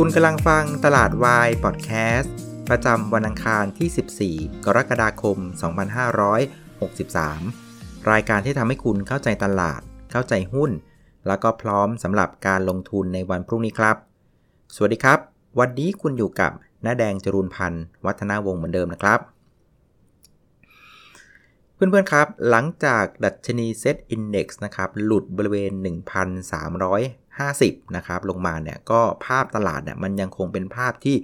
คุณกำลังฟังตลาดวายพอดแคสต์ประจำวันอังคารที่ 14 กรกฎาคม 2563 รายการที่ทำให้คุณเข้าใจตลาด เข้าใจหุ้น แล้วก็พร้อมสำหรับการลงทุนในวันพรุ่งนี้ครับ สวัสดีครับ วันนี้คุณอยู่กับน้าแดงจรูนพันธ์วัฒนาวงศ์เหมือนเดิมนะครับ เพื่อนๆครับ หลังจากดัชนีเซตอินดี x นะครับ หลุดบริเวณ 50 นะครับ ลงมาเนี่ยก็ภาพตลาดเนี่ยมันยังคงเป็นภาพที่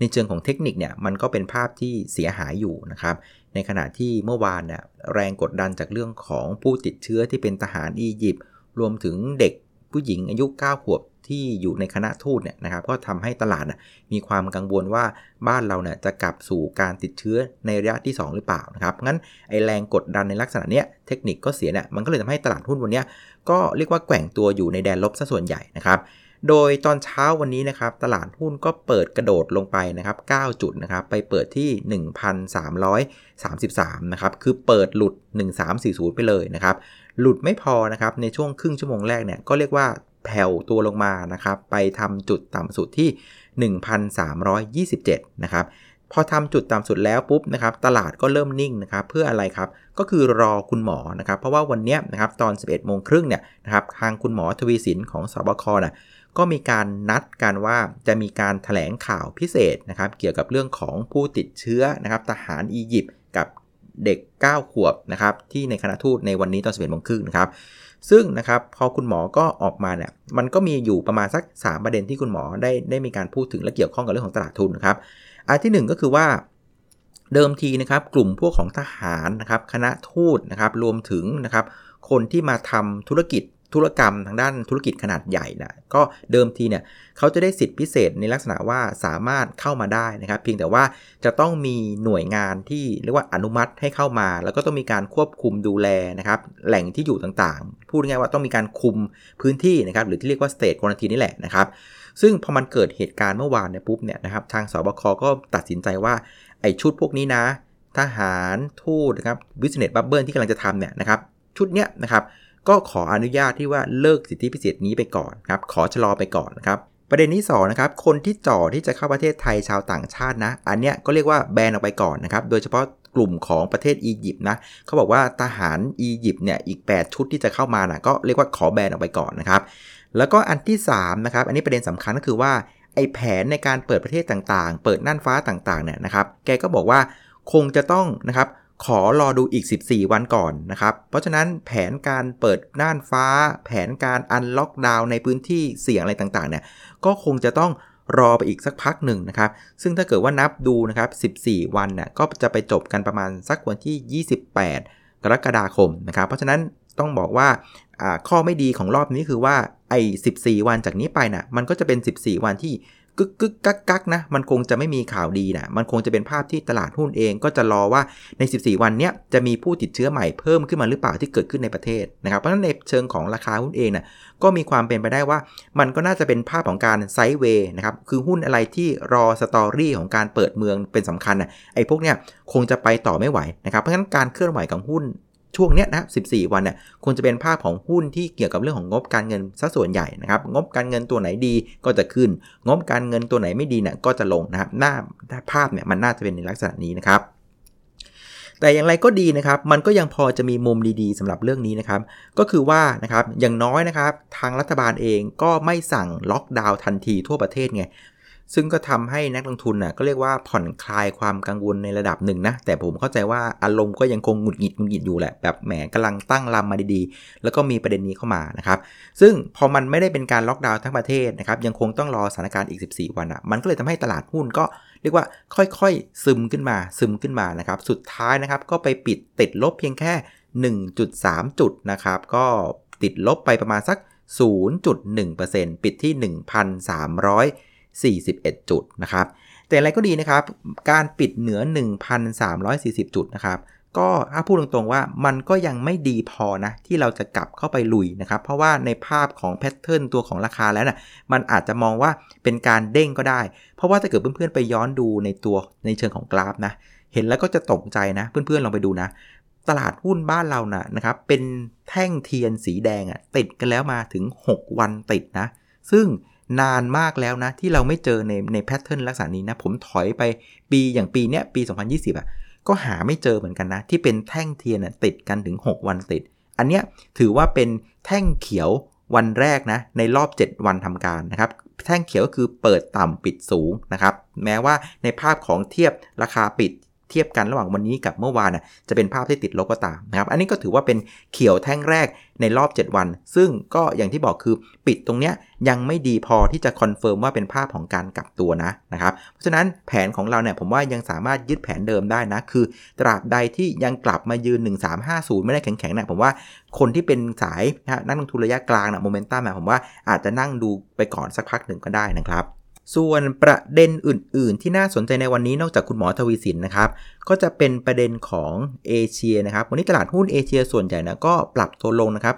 ในเชิงของเทคนิคเนี่ยมันก็เป็นภาพที่เสียหายอยู่นะครับ ในขณะที่เมื่อวานเนี่ยแรงกดดันจากเรื่องของผู้ติดเชื้อที่เป็นทหารอียิปต์รวมถึงเด็กผู้หญิงอายุ 9 ขวบที่อยู่ในคณะทูตเนี่ยนะครับก็ทำให้ตลาดมีความกังวลว่าบ้านเราเนี่ยจะกลับสู่การติดเชื้อในระยะที่ 2 หรือเปล่านะครับงั้นไอแรงกดดันในลักษณะเนี้ยเทคนิคก็เสียเนี่ยมันก็เลยทำให้ตลาดหุ้นวันนี้ ก็เรียกว่าแกว่งตัวอยู่ในแดนลบซะส่วนใหญ่นะครับ โดยตอนเช้าวันนี้นะครับตลาดหุ้นก็เปิดกระโดดลงไปนะครับ 9 จุดนะครับ ไปเปิดที่ 1,333 นะครับ คือเปิดหลุด 1340 ไปเลยนะครับ หลุดไม่พอนะครับ ในช่วงครึ่งชั่วโมงแรกเนี่ยก็เรียกว่าแผ่วตัวลงมานะครับ ไปทำจุดต่ำสุดที่ 1,327 นะครับ พอทำจุดต่ำสุดแล้วปุ๊บนะครับตลาดก็เริ่มนิ่งนะครับเพื่ออะไรครับก็คือรอคุณหมอนะครับเพราะว่าวันนี้นะครับตอน 11โมงครึ่งเนี่ยนะครับทางคุณหมอทวีสินของสบคนะก็มีการนัดกันว่าจะมีการถแถลงข่าวพิเศษนะครับเกี่ยวกับเรื่องของผู้ติดเชื้อนะครับทหารอียิปต์กับเด็ก 9 ขวบนะครับที่ในคณะทูตในวันนี้ตอน 11โมงครึ่งนะครับซึ่งนะครับพอคุณหมอก็ออกมาเนี่ยมันก็มีอยู่ประมาณสัก 3 ประเด็นที่คุณหมอได้ได้มีการพูดถึงและเกี่ยวข้องกับเรื่องของตลาดทุนนะครับ อันที่ 1 ก็คือว่าเดิมทีนะครับกลุ่มพวกของทหารนะครับคณะทูตนะครับรวมถึงนะครับคนที่มาทำธุรกิจธุรกรรมทางด้านธุรกิจขนาดใหญ่นะก็เดิมทีเนี่ยเขาจะได้สิทธิพิเศษในลักษณะว่าสามารถเข้ามาได้นะครับ เพียงแต่ว่าจะต้องมีหน่วยงานที่เรียกว่าอนุมัติให้เข้ามา แล้วก็ต้องมีการควบคุมดูแลนะครับ แหล่งที่อยู่ต่างๆ พูดง่ายๆว่าต้องมีการคุมพื้นที่นะครับ หรือที่เรียกว่า state quarantine นี่แหละนะครับ ซึ่งพอมันเกิดเหตุการณ์เมื่อวานเนี่ยปุ๊บเนี่ยนะครับทางสบคก็ตัดสินใจว่าไอ้ชุดพวกนี้นะ ทหารทูตนะครับ business bubble ที่กำลังจะทำเนี่ยนะครับชุดเนี้ยนะครับ ก็ขออนุญาตที่ว่าเลิกสิทธิพิเศษนี้ไปก่อนครับขอชะลอไปก่อนนะครับประเด็นที่2นะครับคนที่จ่อที่จะเข้าประเทศไทยชาวต่างชาตินะ อันเนี้ยก็เรียกว่าแบนออกไปก่อนนะครับโดยเฉพาะกลุ่มของประเทศอียิปต์นะเขาบอกว่าทหารอียิปต์เนี่ยอีก 8 ชุดที่จะเข้ามานะก็เรียกว่าขอแบนออกไปก่อนนะครับแล้วก็อันที่3นะครับอันนี้ประเด็นสำคัญก็คือว่าไอ้แผนในการเปิดประเทศต่างๆ เปิดน่านฟ้าต่างๆเนี่ยนะครับแกก็บอกว่าคงจะต้องนะครับ ขอรอดูอีก 14 วันก่อนนะครับ เพราะฉะนั้นแผนการเปิดน่านฟ้า แผนการอันล็อกดาวน์ในพื้นที่เสี่ยงอะไรต่างๆเนี่ยก็คงจะต้องรอไปอีกสักพักหนึ่งนะครับ ซึ่งถ้าเกิดว่านับดูนะครับ 14 วันน่ยก็จะไปจบกันประมาณสักวันที่ 28 กรกฎาคมนะครับ เพราะฉะนั้นต้องบอกว่าข้อไม่ดีของรอบนี้คือว่าไอ้14 วันจากนี้ไปนะ่ะมันก็จะเป็น 14 วันที่ กึกกึกกักกักนะ มันคงจะไม่มีข่าวดีนะมันคงจะเป็นภาพที่ตลาดหุ้นเองก็จะรอว่าใน 14 วันนี้จะมีผู้ติดเชื้อใหม่เพิ่มขึ้นมาหรือเปล่าที่เกิดขึ้นในประเทศนะครับ เพราะฉะนั้นในเชิงของราคาหุ้นเองนะ่ะก็มีความเป็นไปได้ว่า มันก็น่าจะเป็นภาพของการไซด์เวย์นะครับ คือหุ้นอะไรที่รอสตอรี่ของการเปิดเมืองเป็นสำคัญนะไอ้พวกเนี้ยคงจะไปต่อไม่ไหวนะครับ เพราะฉะนั้นการเคลื่อนไหวของหุ้น ช่วงเนี้ยนะ14 วันเนี่ยควรจะเป็นภาพของหุ้นที่เกี่ยวกับเรื่องของงบการเงินซะส่วนใหญ่นะครับ งบการเงินตัวไหนดีก็จะขึ้น งบการเงินตัวไหนไม่ดีเนี่ยก็จะลงนะครับ หน้าภาพเนี่ยมันน่าจะเป็นในลักษณะนี้นะครับแต่อย่างไรก็ดีนะครับ มันก็ยังพอจะมีมุมดีๆสำหรับเรื่องนี้นะครับ ก็คือว่านะครับ อย่างน้อยนะครับ ทางรัฐบาลเองก็ไม่สั่งล็อกดาวน์ทันทีทั่วประเทศไง ซึ่งก็ทำให้นักลงทุนน่ะก็เรียกว่าผ่อนคลายความกังวลในระดับหนึ่งนะ แต่ผมเข้าใจว่าอารมณ์ก็ยังคงหงุดหงิดหงุดหงิดอยู่แหละ แบบแหมกำลังตั้งลำมาดีๆ แล้วก็มีประเด็นนี้เข้ามานะครับ ซึ่งพอมันไม่ได้เป็นการล็อกดาวน์ทั้งประเทศนะครับ ยังคงต้องรอสถานการณ์อีก 14 วันอะ มันก็เลยทำให้ตลาดหุ้นก็เรียกว่าค่อยๆ ซึมขึ้นมาซึมขึ้นมานะครับ สุดท้ายนะครับก็ไปปิดติดลบเพียงแค่ 1.3 จุดนะครับ ก็ติดลบไปประมาณสัก 0.1%ปิดที่ 1,300 41 จุดนะครับ แต่อะไรก็ดีนะครับ การปิดเหนือ 1,340 จุดนะครับ ก็ถ้าพูดตรงๆว่ามันก็ยังไม่ดีพอนะ ที่เราจะกลับเข้าไปลุยนะครับ เพราะว่าในภาพของแพทเทิร์นตัวของราคาแล้วนะ่ะมันอาจจะมองว่าเป็นการเด้งก็ได้ เพราะว่าถ้าเกิดเพื่อนๆไปย้อนดูในตัวในเชิงของกราฟนะ เห็นแล้วก็จะตกใจนะเพื่อนๆลองไปดูนะตลาดหุ้นบ้านเรานะ่ะนะครับเป็นแท่งเทียนสีแดงอะ่ะติดกันแล้วมาถึง 6 วันติดนะ ซึ่ง นานมากแล้วนะ ที่เราไม่เจอในใน pattern ลักษณะนี้นะ ผมถอยไปปีอย่างปีเนี้ยปี 2020 อะ ก็หาไม่เจอเหมือนกันนะ ที่เป็นแท่งเทียนติดกันถึง 6 วันติด อันเนี้ยถือว่าเป็นแท่งเขียววันแรกนะ ในรอบ 7 วันทำการนะครับ แท่งเขียวก็คือเปิดต่ำปิดสูงนะครับ แม้ว่าในภาพของเทียบราคาปิด เทียบกันระหว่างวันนี้กับเมื่อวานนะจะเป็นภาพที่ติดลบก็ตามนะครับ อันนี้ก็ถือว่าเป็นเขียวแท่งแรกในรอบ 7 วัน ซึ่งก็อย่างที่บอกคือปิดตรงเนี้ยยังไม่ดีพอที่จะ confirm ว่าเป็นภาพของการกลับตัวนะนะครับ เพราะฉะนั้นแผนของเราเนี่ยผมว่ายังสามารถยึดแผนเดิมได้นะ คือตราบใดที่ยังกลับมายืน 1350 ไม่ได้แข็งๆเนี่ยผมว่าคนที่เป็นสายนักลงทุนระยะกลางนะโมเมนตัมผมว่าอาจจะนั่งดูไปก่อนสักพักหนึ่งก็ได้นะครับ ส่วนประเด็นอื่น ๆ ที่น่าสนใจในวันนี้นอกจากคุณหมอทวีสินนะครับ ก็จะเป็นประเด็นของเอเชียนะครับ วันนี้ตลาดหุ้นเอเชียส่วนใหญ่นะก็ปรับตัวลงนะครับ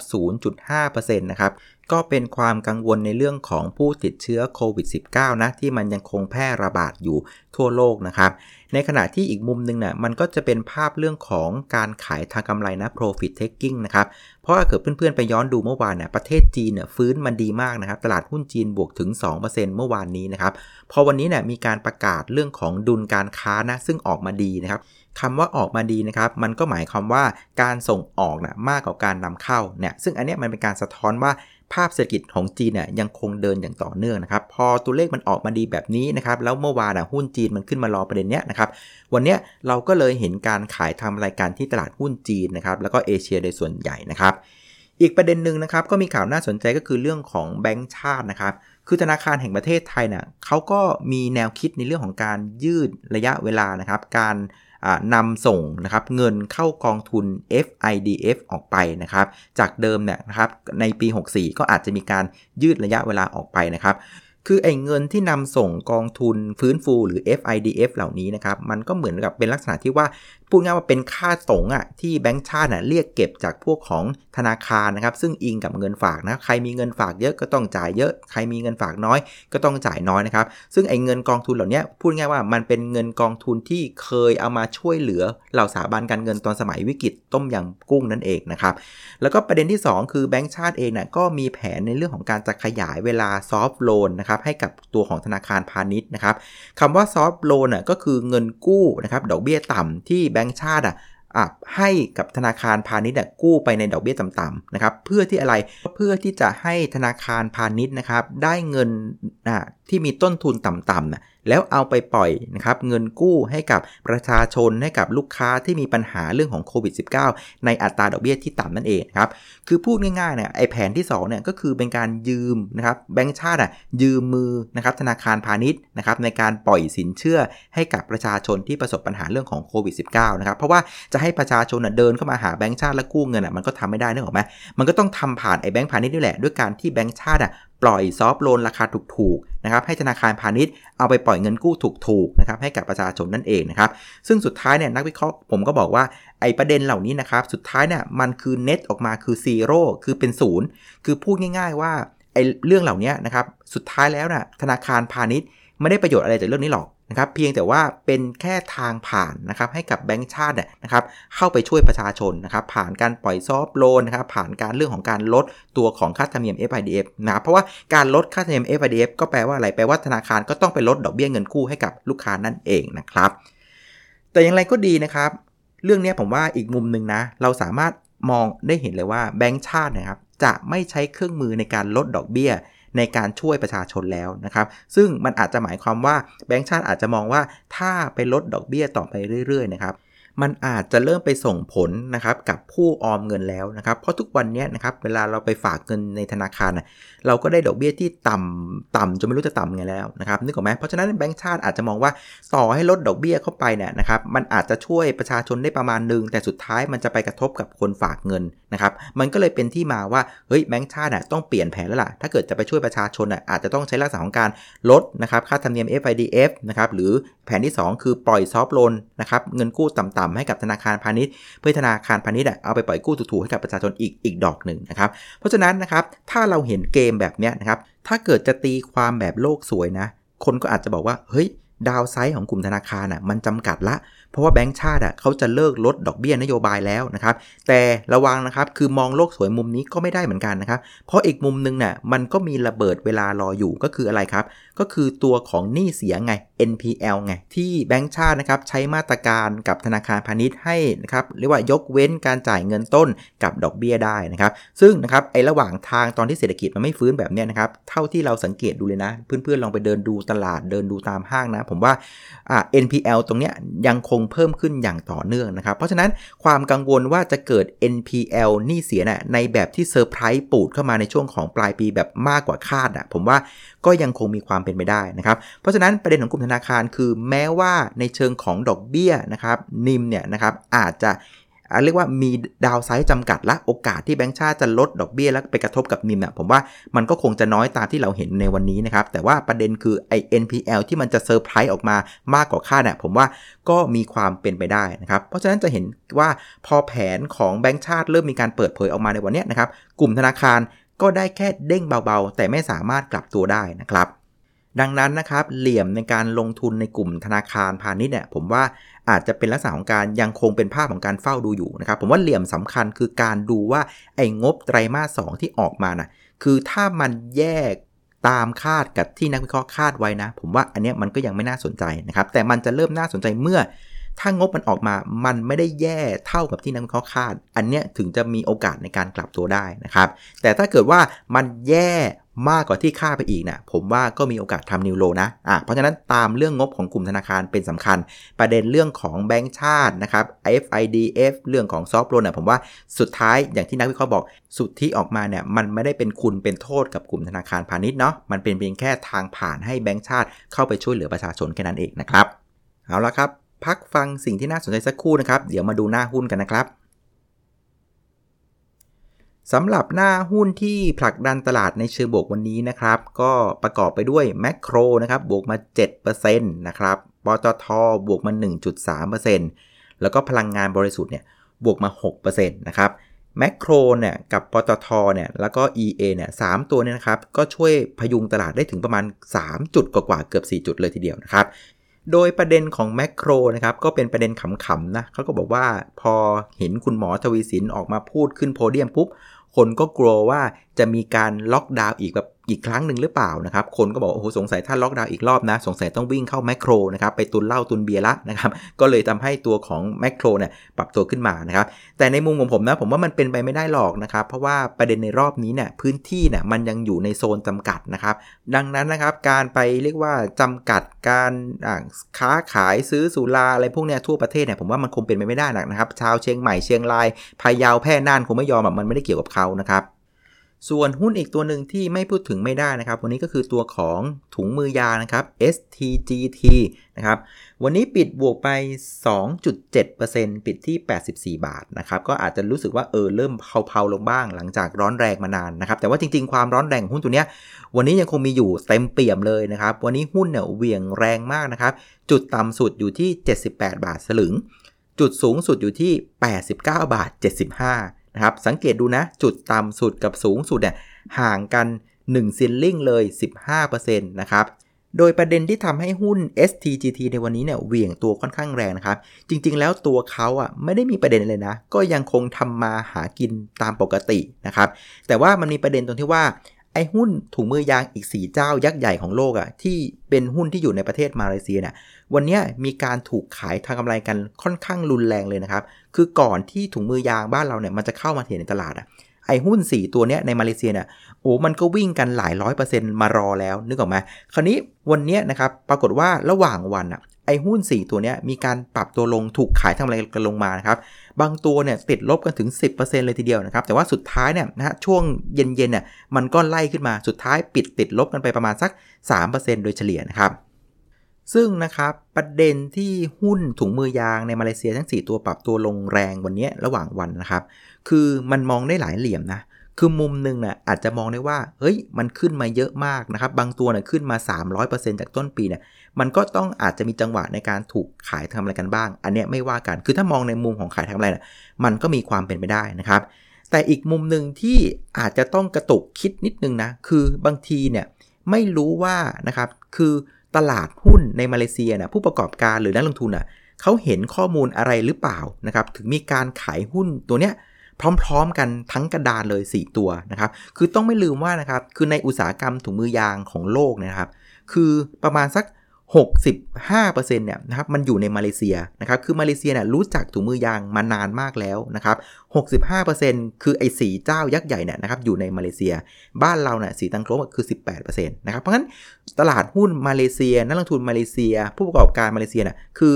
0.5%นะครับ ก็เป็นความกังวลในเรื่องของผู้ติดเชื้อโควิด -19 นะที่มันยังคงแพร่ระบาดอยู่ทั่วโลกนะครับ ในขณะที่อีกมุมหนึ่งนะ่ะมันก็จะเป็นภาพเรื่องของการขายทางกำไรนะ profit taking นะครับ เพราะว่าเกิดเพื่อนๆ ไปย้อนดูเมื่อวานเนี่ยประเทศจีนเนี่ยฟื้นมันดีมากนะครับ ตลาดหุ้นจีนบวกถึง 2%เมื่อวานนี้นะครับ พอวันนี้เนี่ยมีการประกาศเรื่องของดุลการค้านะซึ่งออกมาดีนะครับคำว่าออกมาดีนะครับ มันก็หมายความว่าการส่งออกนะมากกว่าการนำเข้าเนี่ยซึ่งอันนี้มันเป็นการสะท้อนว่า ภาพเศรษฐกิจของจีนเนี่ยยังคงเดินอย่างต่อเนื่องนะครับ พอตัวเลขมันออกมาดีแบบนี้นะครับแล้วเมื่อวานหุ้นจีนมันขึ้นมารอประเด็นเนี้ยนะครับวันเนี้ยเราก็เลยเห็นการขายทำรายการที่ตลาดหุ้นจีนนะครับแล้วก็เอเชียโดยส่วนใหญ่นะครับ อีกประเด็นหนึ่งนะครับก็มีข่าวน่าสนใจก็คือเรื่องของแบงก์ชาตินะครับคือธนาคารแห่งประเทศไทยเนะ่ยเขาก็มีแนวคิดในเรื่องของการยืดระยะเวลานะครับการ นำส่งนะครับเงินเข้ากองทุน FIDF ออกไปนะครับจากเดิมเนี่ยนะครับในปี 64 ก็อาจจะมีการยืดระยะเวลาออกไปนะครับคือไอ้เงินที่นำส่งกองทุนฟื้นฟูหรือ FIDF เหล่านี้นะครับ มันก็เหมือนกับเป็นลักษณะที่ว่าพูดง่ายว่าเป็นค่าส่งอะที่แบงก์ชาติอะเรียกเก็บจากพวกของธนาคารนะครับ ซึ่งอิงกับเงินฝากนะใครมีเงินฝากเยอะก็ต้องจ่ายเยอะ ใครมีเงินฝากน้อยก็ต้องจ่ายน้อยนะครับ ซึ่งไอ้เงินกองทุนเหล่านี้พูดง่ายว่ามันเป็นเงินกองทุนที่เคยเอามาช่วยเหลือเหล่าสถาบันการเงินตอนสมัยวิกฤตต้มยำกุ้งนั่นเองนะครับ แล้วก็ประเด็นที่ 2 คือแบงก์ชาติเองน่ะก็มีแผนในเรื่องของการจะขยายเวลาซอฟท์โลนนะครับให้กับตัวของธนาคารพาณิชย์นะครับคำว่าซอฟท์โลนอะก็คือเงินกู้นะครับดอกเบี้ยต่ำที่แบงก์ชาติอะให้กับธนาคารพาณิชย์กู้ไปในดอกเบี้ยต่ำๆนะครับเพื่อที่อะไรเพื่อที่จะให้ธนาคารพาณิชย์นะครับได้เงินที่มีต้นทุนต่ำๆ แล้วเอาไปปล่อยนะครับเงินกู้ให้กับประชาชนให้กับลูกค้าที่มีปัญหาเรื่องของโควิด -19 ในอัตราดอกเบี้ยที่ต่ำนั่นเองครับคือพูดง่ายๆเนี่ยไอแผนที่2เนี่ยก็คือเป็นการยืมนะครับแบงก์ชาติอะยืมมือนะครับธนาคารพาณิชย์นะครับในการปล่อยสินเชื่อให้กับประชาชนที่ประสบปัญหาเรื่องของโควิด -19 นะครับเพราะว่าจะให้ประชาชนเดินเข้ามาหาแบงก์ชาติแล้วกู้เงินอะมันก็ทำไม่ได้นึกออกไหมมันก็ต้องทำผ่านไอแบงก์พาณิชย์นี่แหละด้วยการที่แบงก์ชาติอะปล่อย soft loan ราคาถูกๆนะครับให้ธนาคารพาณิชย์เอาไปปล่อยเงินกู้ถูกๆนะครับให้กับประชาชนนั่นเองนะครับซึ่งสุดท้ายเนี่ยนักวิเคราะห์ผมก็บอกว่าไอ้ประเด็นเหล่านี้นะครับสุดท้ายเนี่ยมันคือเน็ตออกมาคือ zero คือเป็นศูนย์คือพูดง่าย ๆ ว่าไอ้เรื่องเหล่านี้นะครับสุดท้ายแล้วนะ่ะธนาคารพาณิชย์ไม่ได้ประโยชน์อะไรจากเรื่องนี้หรอก นะครับเพียงแต่ว่าเป็นแค่ทางผ่านนะครับให้กับแบงก์ชาตินะครับเข้าไปช่วยประชาชนนะครับผ่านการปล่อยซอฟโลนนะครับผ่านการเรื่องของการลดตัวของค่าธรรมเนียม FIDF นะเพราะว่าการลดค่าธรรมเนียม FIDF ก็แปลว่าอะไรแปลว่าธนาคารก็ต้องไปลดดอกเบี้ยเงินกู้ให้กับลูกค้านั่นเองนะครับ แต่อย่างไรก็ดีนะครับ เรื่องนี้ผมว่าอีกมุมหนึ่งนะเราสามารถมองได้เห็นเลยว่าแบงก์ชาตินะครับจะไม่ใช้เครื่องมือในการลดดอกเบี้ย ในการช่วยประชาชนแล้วนะครับ ซึ่งมันอาจจะหมายความว่าแบงก์ชาติอาจจะมองว่าถ้าไปลดดอกเบี้ยต่อไปเรื่อยๆนะครับ มันอาจจะเริ่มไปส่งผลนะครับกับผู้ออมเงินแล้วนะครับเพราะทุกวันนี้นะครับเวลาเราไปฝากเงินในธนาคารนะเราก็ได้ดอกเบี้ยที่ต่ำต่ำจนไม่รู้จะต่ำไงแล้วนะครับนึกออกไหมเพราะฉะนั้นแบงก์ชาติอาจจะมองว่าต่อให้ลดดอกเบี้ยเข้าไปเนี่ยนะครับมันอาจจะช่วยประชาชนได้ประมาณนึงแต่สุดท้ายมันจะไปกระทบกับคนฝากเงินนะครับมันก็เลยเป็นที่มาว่าเฮ้ยแบงก์ชาติน่ะต้องเปลี่ยนแผนแล้วล่ะถ้าเกิดจะไปช่วยประชาชนอะอาจจะต้องใช้ลักษณะของการลดนะครับค่าธรรมเนียม FIDF นะครับหรือแผนที่ 2 คือปล่อยซอฟโลนนะครับเงินกู้ต่ำๆให้กับธนาคารพาณิชย์ เพื่อธนาคารพาณิชย์เอาไปปล่อยกู้ถูกๆให้กับประชาชนอีกอีกดอกหนึ่งนะครับ เพราะฉะนั้นนะครับถ้าเราเห็นเกมแบบนี้นะครับถ้าเกิดจะตีความแบบโลกสวยนะ คนก็อาจจะบอกว่าเฮ้ยดาวไซด์ของกลุ่มธนาคารอะมันจำกัดละ เพราะว่าแบงก์ชาติอะเขาจะเลิกลดดอกเบี้ยนโยบายแล้วนะครับ แต่ระวังนะครับคือมองโลกสวยมุมนี้ก็ไม่ได้เหมือนกันนะครับ เพราะอีกมุมนึงเนี่ยมันก็มีระเบิดเวลารออยู่ก็คืออะไรครับ ก็คือตัวของหนี้เสียไง NPL ไง ที่แบงก์ชาตินะครับใช้มาตรการกับธนาคารพาณิชย์ให้นะครับเรียกว่ายกเว้นการจ่ายเงินต้นกับดอกเบี้ยได้นะครับ ซึ่งนะครับไอ้ระหว่างทางตอนที่เศรษฐกิจมันไม่ฟื้นแบบนี้นะครับเท่าที่เราสังเกตดูเลยนะ เพื่อนๆลองไปเดินดูตลาดเดินดูตามห้างนะ ผมว่าอ่า NPL ตรงเนี้ยยังคงเพิ่มขึ้นอย่างต่อเนื่องนะครับ เพราะฉะนั้นความกังวลว่าจะเกิด NPL หนี้เสียนะ่ะในแบบที่เซอร์ไพรส์ปูดเข้ามาในช่วงของปลายปีแบบมากกว่าคาดอะผมว่า ก็ยังคงมีความเป็นไปได้นะครับ เพราะฉะนั้นประเด็นของกลุ่มธนาคารคือแม้ว่าในเชิงของดอกเบี้ยนะครับนิมเนี่ยนะครับอาจจะเรียกว่ามีดาวไซด์จำกัดและโอกาสที่แบงก์ชาติจะลดดอกเบี้ยแล้วไปกระทบกับนิมเนี่ยผมว่ามันก็คงจะน้อยตามที่เราเห็นในวันนี้นะครับ แต่ว่าประเด็นคือไอ NPL ที่มันจะเซอร์ไพรส์ออกมามากกว่าคาดเนี่ยผมว่าก็มีความเป็นไปได้นะครับ เพราะฉะนั้นจะเห็นว่าพอแผนของแบงก์ชาติเริ่มมีการเปิดเผยออกมาในวันนี้นะครับ กลุ่มธนาคาร ก็ได้แค่เด้งเบาๆ แต่ไม่สามารถกลับตัวได้นะครับ ดังนั้นนะครับเหลี่ยมในการลงทุนในกลุ่มธนาคารพาณิชย์เนี่ยผมว่าอาจจะเป็นลักษณะของการยังคงเป็นภาพของการเฝ้าดูอยู่นะครับ ผมว่าเหลี่ยมสำคัญคือการดูว่าไอ้งบไตรมาสสที่ออกมานะ่ะคือถ้ามันแยกตามคาดกับที่นักวิเคราะห์คาดไว้นะ ผมว่าอันนี้มันก็ยังไม่น่าสนใจนะครับ แต่มันจะเริ่มน่าสนใจเมื่อ ถ้างบมันออกมา มันไม่ได้แย่เท่ากับที่นักวิเคราะห์คาด อันเนี้ยถึงจะมีโอกาสในการกลับตัวได้นะครับ แต่ถ้าเกิดว่ามันแย่มากกว่าที่ค่าไปอีกเนะี่ยผมว่าก็มีโอกาสทำนิวโลนะอะเพราะฉะนั้นตามเรื่องงบของกลุ่มธนาคารเป็นสำคัญ ประเด็นเรื่องของแบงก์ชาตินะครับ FIDF เรื่องของซอฟต์โลนเนี่ยผมว่าสุดท้ายอย่างที่นักวิเคราะห์บอก สุดที่ออกมาเนี่ยมันไม่ได้เป็นคุณเป็นโทษกับกลุ่มธนาคารพาณิชย์เนาะมันเป็นเพียงแค่ทางผ่านให้แบงก์ชาติเข้าไปช่วยเหลือประชาชนแค่นั้นเองนะครับเอาละครับ พักฟังสิ่งที่น่าสนใจสักครู่นะครับ เดี๋ยวมาดูหน้าหุ้นกันนะครับสำหรับหน้าหุ้นที่ผลักดันตลาดในเชิงบวกวันนี้นะครับ ก็ประกอบไปด้วยแมคโครนะครับบวกมา 7%นะครับปตทบวกมา 1.3%แล้วก็พลังงานบริสุทธิ์เนี่ยบวกมา 6%นะครับแมคโครเนี่ยกับปตทเนี่ยแล้วก็ EA เนี่ยสามตัวเนี่ยนะครับ ก็ช่วยพยุงตลาดได้ถึงประมาณ 3 จุดกว่าเกือบ 4 จุดเลยทีเดียวนะครับ โดยประเด็นของแมคโครนะครับก็เป็นประเด็นขำๆนะเขาก็บอกว่าพอเห็นคุณหมอทวีสินออกมาพูดขึ้นโพเดียมปุ๊บ คนก็กลัวว่าจะมีการล็อกดาวน์อีกแบบ อีกครั้งหนึ่งหรือเปล่านะครับ คนก็บอกโอ้โหสงสัยถ้าล็อกดาวน์อีกรอบนะ สงสัยต้องวิ่งเข้าแมคโครนะครับไปตุนเหล้าตุนเบียร์ละนะครับ ก็เลยทำให้ตัวของแมคโครเนี่ยปรับตัวขึ้นมานะครับ แต่ในมุมของผมนะผมว่ามันเป็นไปไม่ได้หรอกนะครับ เพราะว่าประเด็นในรอบนี้เนี่ยพื้นที่เนี่ยมันยังอยู่ในโซนจำกัดนะครับ ดังนั้นนะครับการไปเรียกว่าจำกัดการค้าขายซื้อสุราอะไรพวกเนี้ยทั่วประเทศเนี่ยผมว่ามันคงเป็นไปไม่ได้นะครับ ชาวเชียงใหม่เชียงรายพะเยาแพร่น่านคงไม่ยอมแบบมันไม่ได้เกี่ยวกับเขานะครับ ส่วนหุ้นอีกตัวหนึ่งที่ไม่พูดถึงไม่ได้นะครับ วันนี้ก็คือตัวของถุงมือยานะครับ STGT นะครับ วันนี้ปิดบวกไป 2.7%ปิดที่ 84 บาทนะครับ ก็อาจจะรู้สึกว่าเออเริ่มเผาๆลงบ้างหลังจากร้อนแรงมานานนะครับ แต่ว่าจริงๆ ความร้อนแรงหุ้นตัวเนี้ย วันนี้ยังคงมีอยู่เต็มเปี่ยมเลยนะครับ วันนี้หุ้นเนี่ยเวียงแรงมากนะครับ จุดต่ำสุดอยู่ที่ 78 บาทสลึง จุดสูงสุดอยู่ที่ 89 บาท 75 นะครับ สังเกตดูนะ จุดต่ำสุดกับสูงสุดเนี่ยห่างกัน 1 ซิลลิงเลย 15%นะครับ โดยประเด็นที่ทำให้หุ้น STGT ในวันนี้เนี่ยเหวี่ยงตัวค่อนข้างแรงนะครับ จริงๆ แล้วตัวเขาอะไม่ได้มีประเด็นเลยนะ ก็ยังคงทำมาหากินตามปกตินะครับ แต่ว่ามันมีประเด็นตรงที่ว่าไอ้หุ้นถุงมือยางอีก 4 เจ้ายักษ์ใหญ่ของโลกอะ่ะที่เป็นหุ้นที่อยู่ในประเทศมาเลเซียเนี่ยวันนี้มีการถูกขายทางกำไรกันค่อนข้างรุนแรงเลยนะครับ คือก่อนที่ถุงมือยางบ้านเราเนี่ยมันจะเข้ามาเห็นในตลาดอะ่ะไอหุ้น 4 ตัวเนี้ยในมาเลเซียเนี่ยโอ้มันก็วิ่งกันหลายร้อยเปอร์เซ็นต์มารอแล้ว นึกออกไหมคราวนี้วันเนี้ยนะครับปรากฏว่าระหว่างวันอะไอหุ้น 4 ตัวเนี้ยมีการปรับตัวลงถูกขายทำอะไรกันลงมานะครับบางตัวเนี่ยติดลบกันถึง 10%เลยทีเดียวนะครับแต่ว่าสุดท้ายเนี่ยนะฮะช่วงเย็นๆเนี่ยมันก็ไล่ขึ้นมาสุดท้ายปิดติดลบกันไปประมาณสัก 3%โดยเฉลี่ยนะครับ ซึ่งนะครับประเด็นที่หุ้นถุงมือยางในมาเลเซียทั้ง 4 ตัวปรับตัวลงแรงวันนี้ระหว่างวันนะครับ คือมันมองได้หลายเหลี่ยมนะคือมุมหนึ่งนะ่ะอาจจะมองได้ว่าเฮ้ยมันขึ้นมาเยอะมากนะครับ บางตัวนะ่ะขึ้นมา 300%จากต้นปีเนี่ยมันก็ต้องอาจจะมีจังหวะในการถูกขายทำอะไรกันบ้าง อันเนี้ยไม่ว่ากันคือถ้ามองในมุมของขายทำอะไรน่ะมันก็มีความเป็นไปได้นะครับ แต่อีกมุมหนึ่งที่อาจจะต้องกระตุกคิดนิดนึงนะคือบางทีเนี่ยไม่รู้ว่านะครับคือ ตลาดหุ้นในมาเลเซียนะผู้ประกอบการหรือนักลงทุนอะเขาเห็นข้อมูลอะไรหรือเปล่านะครับถึงมีการขายหุ้นตัวเนี้ยพร้อม ๆ กันทั้งกระดานเลย 4 ตัวนะครับ คือต้องไม่ลืมว่านะครับ คือในอุตสาหกรรมถุงมือยางของโลกนะครับ คือประมาณสัก 65%เนี่ยนะครับมันอยู่ในมาเลเซียนะครับคือมาเลเซียเนี่ยรู้จักถุงมือยางมานานมากแล้วนะครับ65%คือไอ้สีเจ้ายักษ์ใหญ่เนี่ยนะครับอยู่ในมาเลเซีย บ้านเราเนี่ยสีตังโครบคือ 18%นะครับเพราะฉะนั้นตลาดหุ้นมาเลเซียนักลงทุนมาเลเซีย ผู้ประกอบการมาเลเซียเนี่ยคือ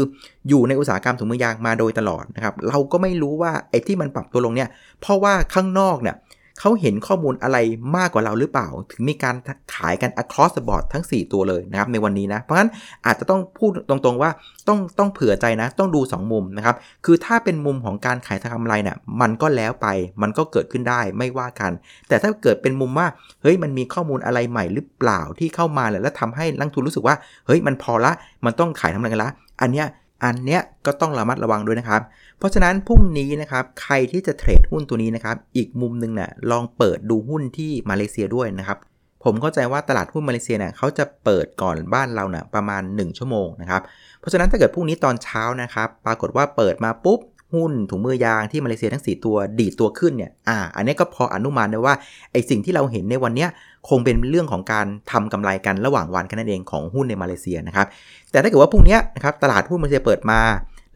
อยู่ในอุตสาหกรรมถุงมือยางมาโดยตลอดนะครับเราก็ไม่รู้ว่าไอ้ที่มันปรับตัวลงเนี่ยเพราะว่าข้างนอกเนี่ย เขาเห็นข้อมูลอะไรมากกว่าเราหรือเปล่า ถึงมีการขายกัน across the board ทั้ง 4 ตัวเลยนะครับในวันนี้นะ เพราะฉะนั้นอาจจะต้องพูดตรงๆว่าต้องต้องเผื่อใจนะ ต้องดู 2 มุมนะครับ คือถ้าเป็นมุมของการขายทางกำไรเนี่ยมันก็แล้วไปมันก็เกิดขึ้นได้ไม่ว่ากัน แต่ถ้าเกิดเป็นมุมว่าเฮ้ยมันมีข้อมูลอะไรใหม่หรือเปล่าที่เข้ามาแล้วทำให้นักทุนรู้สึกว่าเฮ้ยมันพอละมันต้องขายทำอะไรกันละ อันเนี้ยอันเนี้ยก็ต้องระมัดระวังด้วยนะครับ เพราะฉะนั้นพรุ่งนี้นะครับใครที่จะเทรดหุ้นตัวนี้นะครับอีกมุมนึงนะ่ะลองเปิดดูหุ้นที่มาเลเซียด้วยนะครับผมเข้าใจว่าตลาดหุ้นมาเลเซียเนี่ยเขาจะเปิดก่อนบ้านเราเนะ่ยประมาณ 1 ชั่วโมงนะครับเพราะฉะนั้นถ้าเกิดพรุ่งนี้ตอนเช้านะครับปรากฏว่าเปิดมาปุ๊บหุ้นถุงมือยางที่มาเลเซียทั้ง 4 ตัวดีดตัวขึ้นเนี่ยอ่าอันนี้ก็พออนุมานได้ว่าไอสิ่งที่เราเห็นในวันนี้คงเป็นเรื่องของการทำกำไรกันระหว่างวันแค่นั้นเองของหุ้นในมาเลเซียนะครับแต่ถ้าเกิดว่าพรุ่งนี้นะครับตลาดหุ้นมาเลเซียเปิดมา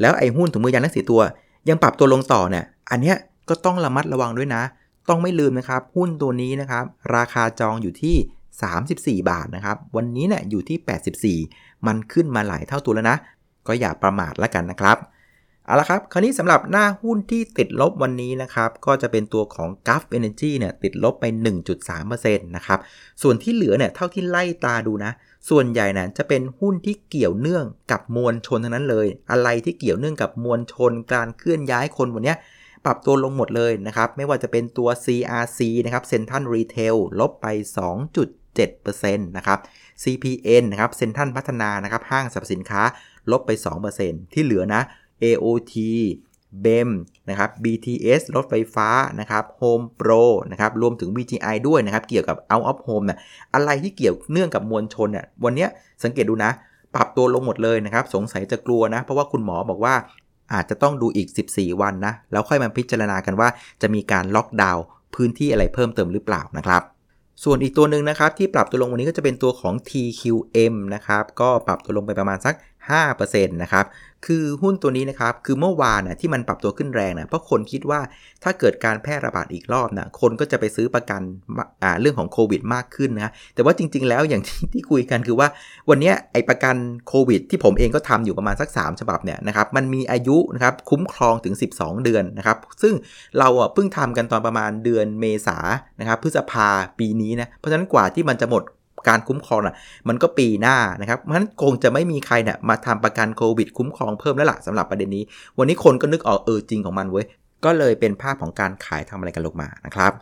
แล้วไอ้หุ้นถุงมือยางทั้ง4ตัว ยังปรับตัวลงต่อเนี่ยอันนี้ก็ต้องระมัดระวังด้วยนะ ต้องไม่ลืมนะครับ หุ้นตัวนี้นะครับ ราคาจองอยู่ที่ 34 บาทนะครับ วันนี้เนี่ยอยู่ที่ 84 มันขึ้นมาหลายเท่าตัวแล้วนะ ก็อย่าประมาทแล้วกันนะครับเอาละครับ คราวนี้สำหรับหน้าหุ้นที่ติดลบวันนี้นะครับ ก็จะเป็นตัวของ g u f Energy เนี่ยติดลบไป 1.3%นะครับ ส่วนที่เหลือเนี่ยเท่าที่ไล่ตาดูนะ ส่วนใหญ่นะจะเป็นหุ้นที่เกี่ยวเนื่องกับมวลชนทั้งนั้นเลย อะไรที่เกี่ยวเนื่องกับมวลชน การเคลื่อนย้ายคนวันนี้ปรับตัวลงหมดเลยนะครับ ไม่ว่าจะเป็นตัว CRC นะครับ Central Retail ลบไป 2.7%นะครับ CPN นะครับ Central พัฒนานะครับห้างสรรพสินค้าลบไป 2%ที่เหลือนะ AOT BEM นะครับ BTS รถไฟฟ้านะครับ Home Pro นะครับ รวมถึง BGI ด้วยนะครับ เกี่ยวกับ Out of Home เนี่ยอะไรที่เกี่ยวเนื่องกับมวลชนเนี่ยวันนี้สังเกตดูนะ ปรับตัวลงหมดเลยนะครับ สงสัยจะกลัวนะ เพราะว่าคุณหมอบอกว่าอาจจะต้องดูอีก 14 วันนะ แล้วค่อยมาพิจารณากันว่าจะมีการล็อกดาวน์พื้นที่อะไรเพิ่มเติมหรือเปล่านะครับส่วนอีกตัวหนึ่งนะครับที่ปรับตัวลงวันนี้ก็จะเป็นตัวของ TQM นะครับก็ปรับตัวลงไปประมาณสัก 5%นะครับคือหุ้นตัวนี้นะครับคือเมื่อวานนะที่มันปรับตัวขึ้นแรงนะเพราะคนคิดว่าถ้าเกิดการแพร่ระบาดอีกรอบนะคนก็จะไปซื้อประกันเรื่องของโควิดมากขึ้นนะแต่ว่าจริง ๆ แล้วอย่างที่ที่คุยกันคือว่า วันนี้ไอประกันโควิด ที่ผมเองก็ทำอยู่ประมาณสัก 3 ฉบับเนี่ยนะครับมันมีอายุนะครับคุ้มครองถึง 12 เดือนนะครับซึ่งเราอะเพิ่งทำกันตอนประมาณเดือนเมษานะครับพฤษภาปีนี้นะเพราะฉะนั้นกว่าที่มันจะหมด การคุ้มครองอะมันก็ปีหน้านะครับเพราะฉะนั้นคงจะไม่มีใครเนี่ยมาทำประกันโควิดคุ้มครองเพิ่มแล้วล่ะสำหรับประเด็นนี้ วันนี้คนก็นึกออกเออจริงของมันเว้ยก็เลยเป็นภาพของการขายทำอะไรกันลงมานะครับ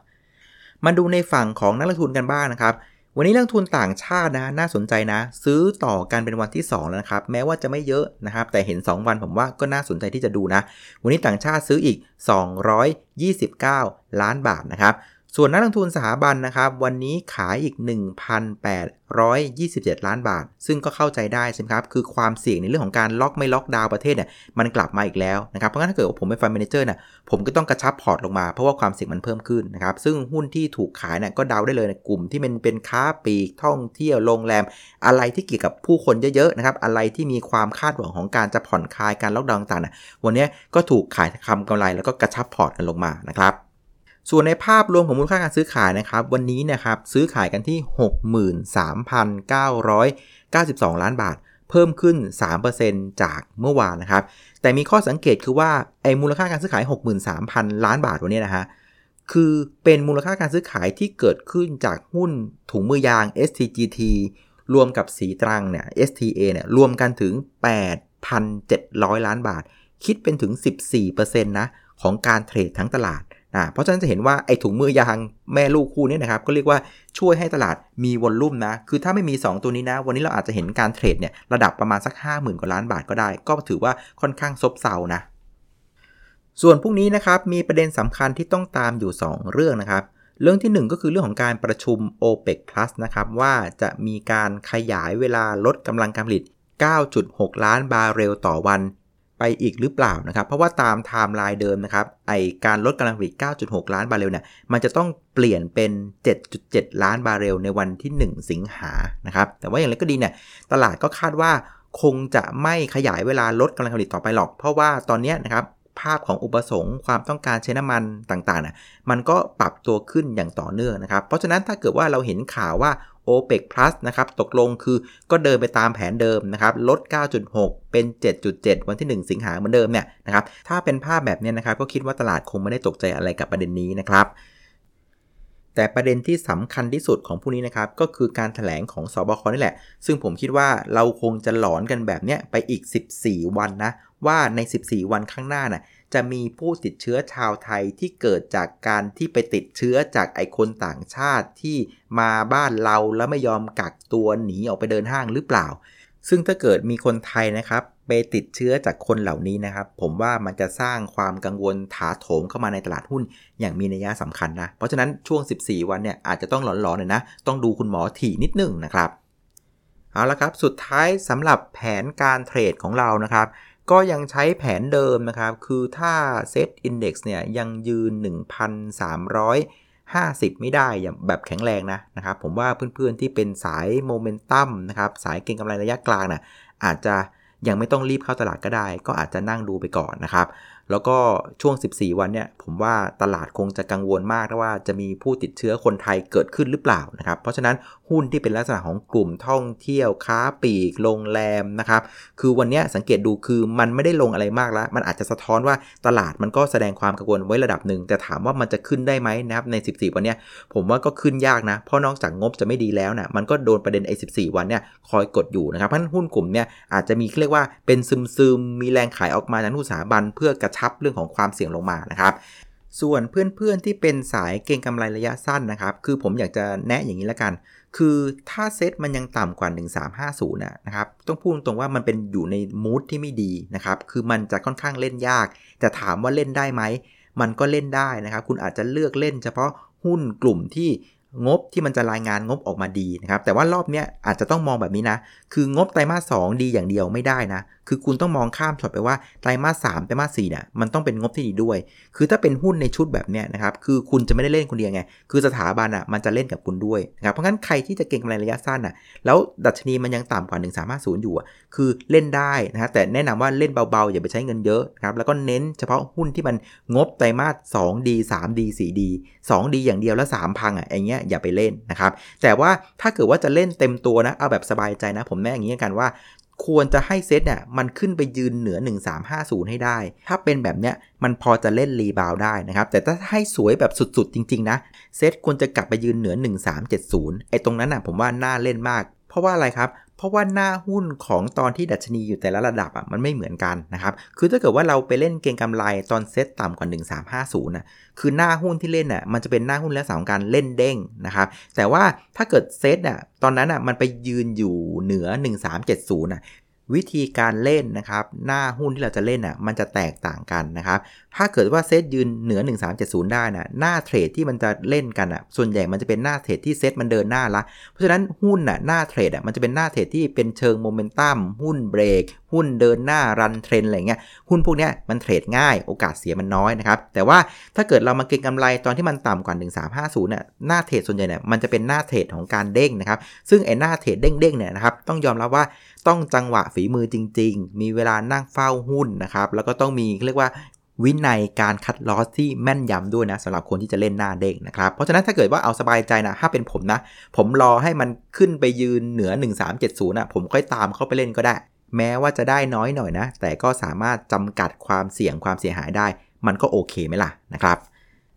มาดูในฝั่งของนักลงทุนกันบ้างนะครับวันนี้นักทุนต่างชาตินะน่าสนใจนะ ซื้อต่อกันเป็นวันที่ 2 แล้วนะครับ แม้ว่าจะไม่เยอะนะครับ แต่เห็น 2 วันผมว่าก็น่าสนใจที่จะดูนะ วันนี้ต่างชาติซื้ออีก 229 ล้านบาทนะครับ ส่วนนักลงทุนสถาบันนะครับ วันนี้ขายอีก 1,827 ล้านบาท ซึ่งก็เข้าใจได้ใช่ไหมครับ คือความเสี่ยงในเรื่องของการล็อกไม่ล็อกดาวน์ประเทศเนี่ยมันกลับมาอีกแล้วนะครับ เพราะงั้นถ้าเกิดว่าผมเป็น fund manager เนี่ยผมก็ต้องกระชับพอร์ตลงมาเพราะว่าความเสี่ยงมันเพิ่มขึ้นนะครับ ซึ่งหุ้นที่ถูกขายเนี่ยก็เดาได้เลยในกลุ่มที่มันเป็นค้าปลีกท่องเที่ยวโรงแรม อะไรที่เกี่ยวกับผู้คนเยอะๆนะครับอะไรที่มีความคาดหวังของการจะผ่อนคลายการล็อกดาวน์ต่างๆวันนี้ก็ถูกขายทำกำไรแล้วก็กระชับพอร์ตกันลงมานะครับ ส่วนในภาพรวมของมูลค่าการซื้อขายนะครับ วันนี้นะครับซื้อขายกันที่ 63,992 ล้านบาท เพิ่มขึ้น 3%จากเมื่อวานนะครับ แต่มีข้อสังเกตคือว่าไอ้มูลค่าการซื้อขาย 63,000 ล้านบาทวันนี้นะฮะคือเป็นมูลค่าการซื้อขายที่เกิดขึ้นจากหุ้นถุงมือยาง STGT รวมกับสีตรังเนี่ย STA เนี่ยรวมกันถึง 8,700 ล้านบาท คิดเป็นถึง 14%นะของการเทรดทั้งตลาด อ่าเพราะฉะนั้นจะเห็นว่าไอ้ถุงมือยางแม่ลูกคู่นี้นะครับก็เรียกว่าช่วยให้ตลาดมีวอลลุ่มนะ คือถ้าไม่มี 2 ตัวนี้นะ วันนี้เราอาจจะเห็นการเทรดเนี่ยระดับประมาณสัก 50,000 กว่าล้านบาทก็ได้ ก็ถือว่าค่อนข้างซบเซานะ ส่วนพรุ่งนี้นะครับมีประเด็นสำคัญที่ต้องตามอยู่ 2 เรื่องนะครับเรื่องที่ 1 ก็คือเรื่องของการประชุม OPEC Plus นะครับว่าจะมีการขยายเวลาลดกำลังการผลิต 9.6 ล้านบาร์เรลต่อวัน ไปอีกหรือเปล่านะครับ เพราะว่าตามไทม์ไลน์เดิมนะครับ ไอ้การลดกำลังผลิต 9.6 ล้านบาร์เรลเนี่ย มันจะต้องเปลี่ยนเป็น 7.7 ล้านบาร์เรลในวันที่ 1 สิงหานะครับ แต่ว่าอย่างไรก็ดีเนี่ย ตลาดก็คาดว่าคงจะไม่ขยายเวลาลดกำลังผลิตต่อไปหรอก เพราะว่าตอนนี้นะครับภาพของอุปสงค์ความต้องการใช้น้ำมันต่างๆน่ะมันก็ปรับตัวขึ้นอย่างต่อเนื่องนะครับ เพราะฉะนั้นถ้าเกิดว่าเราเห็นข่าวว่า OPEC Plus นะครับตกลงคือก็เดินไปตามแผนเดิมนะครับลด 9.6 เป็น 7.7 วันที่ 1 สิงหาเหมือนเดิมเนี่ยนะครับถ้าเป็นภาพแบบนี้นะครับก็คิดว่าตลาดคงไม่ได้ตกใจอะไรกับประเด็นนี้นะครับแต่ประเด็นที่สำคัญที่สุดของผู้นี้นะครับ ก็คือการถแถลงของสบคนี่แหละ ซึ่งผมคิดว่าเราคงจะหลอนกันแบบนี้ไปอีก 14 วันนะ ว่าใน 14 วันข้างหน้านะ่ะ จะมีผู้ติดเชื้อชาวไทยที่เกิดจากการที่ไปติดเชื้อจากไอคนต่างชาติที่มาบ้านเราแล้วไม่ยอมกักตัวหนีออกไปเดินห้างหรือเปล่า ซึ่งถ้าเกิดมีคนไทยนะครับไปติดเชื้อจากคนเหล่านี้นะครับ ผมว่ามันจะสร้างความกังวลถาโถมเข้ามาในตลาดหุ้นอย่างมีนัยสำคัญนะ เพราะฉะนั้นช่วง 14 วันเนี่ยอาจจะต้องหลอนๆหน่อยนะ ต้องดูคุณหมอถี่นิดนึงนะครับ เอาละครับ สุดท้ายสำหรับแผนการเทรดของเรานะครับ ก็ยังใช้แผนเดิมนะครับ คือถ้าเซตอินดี x เนี่ยยังยืน 1,350 ไม่ได้อย่างแบบแข็งแรงนะนะครับ ผมว่าเพื่อนๆที่เป็นสายโมเมนตัมนะครับ สายเก็งกำไรระยะกลางนะ่ะอาจจะยังไม่ต้องรีบเข้าตลาดก็ได้ ก็อาจจะนั่งดูไปก่อนนะครับ แล้วก็ช่วง 14 วันเนี่ยผมว่าตลาดคงจะกังวลมากว่าจะมีผู้ติดเชื้อคนไทยเกิดขึ้นหรือเปล่านะครับ เพราะฉะนั้นหุ้นที่เป็นลักษณะของกลุ่มท่องเที่ยวค้าปลีกโรงแรมนะครับคือวันนี้สังเกตดูคือมันไม่ได้ลงอะไรมากแล้ว มันอาจจะสะท้อนว่าตลาดมันก็แสดงความกังวลไว้ระดับหนึ่งแต่ถามว่ามันจะขึ้นได้ไหมนะครับใน 14 วันเนี้ผมว่าก็ขึ้นยากนะเพราะนอกจากงบจะไม่ดีแล้วนะมันก็โดนประเด็นไอ้14 วันเนี่ยคอยกดอยู่นะครับเพราะหุ้นกลุ่มเนี่ยอาจจะมีเรียกว่าเป็นซึมๆมีแรงขายออกมาจากอุตสาบันเพื่อกระชบเรื่องของความเสี่ยงลงมานะครับส่วนเพื่อนๆที่เป็นสายเก็งกำไรระยะสั้นนะครับ คือผมอยากจะแนะอย่างนี้ละกัน คือถ้าเซ็ตมันยังต่ำกว่า 1350นะครับ ต้องพูดตรงว่ามันเป็นอยู่ในมูดที่ไม่ดีนะครับ คือมันจะค่อนข้างเล่นยากแต่ถามว่าเล่นได้ไหม มันก็เล่นได้นะครับ คุณอาจจะเลือกเล่นเฉพาะหุ้นกลุ่มที่ งบที่มันจะรายงานงบออกมาดีนะครับ แต่ว่ารอบนี้อาจจะต้องมองแบบนี้นะ คืองบไตรมาสสดีอย่างเดียวไม่ได้นะ คือคุณต้องมองข้ามช็อตไปว่าไตรมาสสามไตรมาสสี่เนี่ย มันต้องเป็นงบที่ดีด้วย คือถ้าเป็นหุ้นในชุดแบบเนี้ยนะครับ คือคุณจะไม่ได้เล่นคนเดียวไง คือสถาบันอะมันจะเล่นกับคุณด้วยนะครับ เพราะงั้นใครที่จะเก่งกำไรระยะสั้นอะ แล้วดัชนีมันยังต่ำกว่า 1350 อยู่อะ คือเล่นได้นะแต่แนะนำว่าเล่นเบาๆ อย่าไปใช้เงินเยอะนะครับ แล้วก็เน้นเฉพาะหุ้นที่มันงบไตรมาส 2D 3D 4D 2D อย่างเดียวแล้ว 3 พังอะอย่างเงี้ยอย่าไปเล่นนะครับ แต่ว่าถ้าเกิดว่าจะเล่นเต็มตัวนะเอาแบบสบายใจนะ ผมแนะอย่างนี้กันว่า ควรจะให้เซตเนี่ยมันขึ้นไปยืนเหนือ 1350 ให้ได้ ถ้าเป็นแบบเนี้ยมันพอจะเล่น rebound ได้นะครับ แต่ถ้าให้สวยแบบสุดๆ จริง ๆ นะ เซตควรจะกลับไปยืนเหนือ 1370 ไอ้ตรงนั้นนะผมว่าน่าเล่นมาก เพราะว่าอะไรครับ เพราะว่าหน้าหุ้นของตอนที่ดัชนีอยู่แต่ละระดับอะมันไม่เหมือนกันนะครับคือถ้าเกิดว่าเราไปเล่นเก็งกำไรตอนเซตต่ำกว่า 1350นะคือหน้าหุ้นที่เล่นอะมันจะเป็นหน้าหุ้นลักษณะของการเล่นเด้งนะครับแต่ว่าถ้าเกิดเซตอะตอนนั้นอะมันไปยืนอยู่เหนือ 1370นะวิธีการเล่นนะครับหน้าหุ้นที่เราจะเล่นอะมันจะแตกต่างกันนะครับ ถ้าเกิดว่าเซตยืนเหนือ 1370 ได้นะหน้าเทรดที่มันจะเล่นกันอะ ส่วนใหญ่มันจะเป็นหน้าเทรดที่เซตมันเดินหน้าละ เพราะฉะนั้นหุ้นอะหน้าเทรดอะมันจะเป็นหน้าเทรดที่เป็นเชิงโมเมนตัมหุ้นเบรก หุ้นเดินหน้า run trend อะไรเงี้ยหุ้นพวกเนี้ยมันเทรดง่ายโอกาสเสียมันน้อยนะครับ แต่ว่าถ้าเกิดเรามาเก็งกำไรตอนที่มันต่ำกว่า 1350น่ะหน้าเทรดส่วนใหญ่เนี่ยมันจะเป็นหน้าเทรดของการเด้งนะครับ ซึ่งไอ้หน้าเทรดเด้งๆเนี่ยนะครับต้องยอมรับว่าต้องจังหวะฝีมือจริง ๆ มีเวลานั่งเฝ้าหุ้นนะครับแล้วก็ต้องมีเรียกว่า วินัยการคัดลอสที่แม่นยำด้วยนะสำหรับคนที่จะเล่นหน้าเด้งนะครับ เพราะฉะนั้นถ้าเกิดว่าเอาสบายใจนะถ้าเป็นผมนะ ผมรอให้มันขึ้นไปยืนเหนือ 1370นะผมค่อยตามเข้าไปเล่นก็ได้ แม้ว่าจะได้น้อยหน่อยนะ แต่ก็สามารถจำกัดความเสี่ยงความเสียหายได้ มันก็โอเคไหมล่ะนะครับ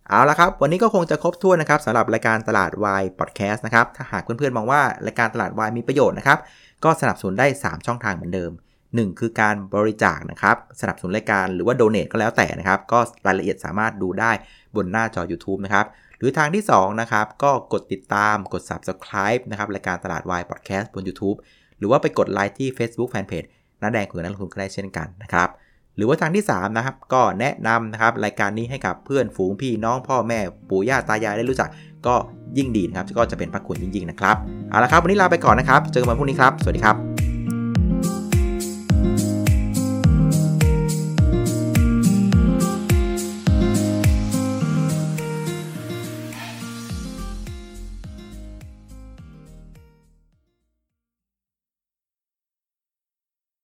เอาละครับ วันนี้ก็คงจะครบถ้วนนะครับสำหรับรายการตลาดวายพอดแคสต์นะครับถ้าหากเพื่อนๆมองว่ารายการตลาดวายมีประโยชน์นะครับก็สนับสนุนได้ 3 ช่องทางเหมือนเดิม 1 คือการบริจาคนะครับสนับสนุนรายการหรือว่าโดเน a ก็แล้วแต่นะครับ ก็รายละเอียดสามารถดูได้บนหน้าจอ YouTube นะครับหรือทางที่2นะครับก็กดติดตามกด Subscribe นะครับรายการตลาดวายพอดแคสต์บน YouTube หรือว่าไปกดไลค์ที่ Facebook Fanpage น้าแดงคุณนักลงทุนก็ได้เช่นกันนะครับหรือว่าทางที่ 3 นะครับ ก็แนะนำนะครับรายการนี้ให้กับเพื่อนฝูงพี่น้องพ่อแม่ปู่ย่าตายายได้รู้จัก ก็ยิ่งดีนะครับ ก็จะเป็นพระคุณจริงๆนะครับเอาละครับ วันนี้ลาไปก่อนนะครับ เจอกันวันพรุ่งนี้ครับ สวัสดีครับ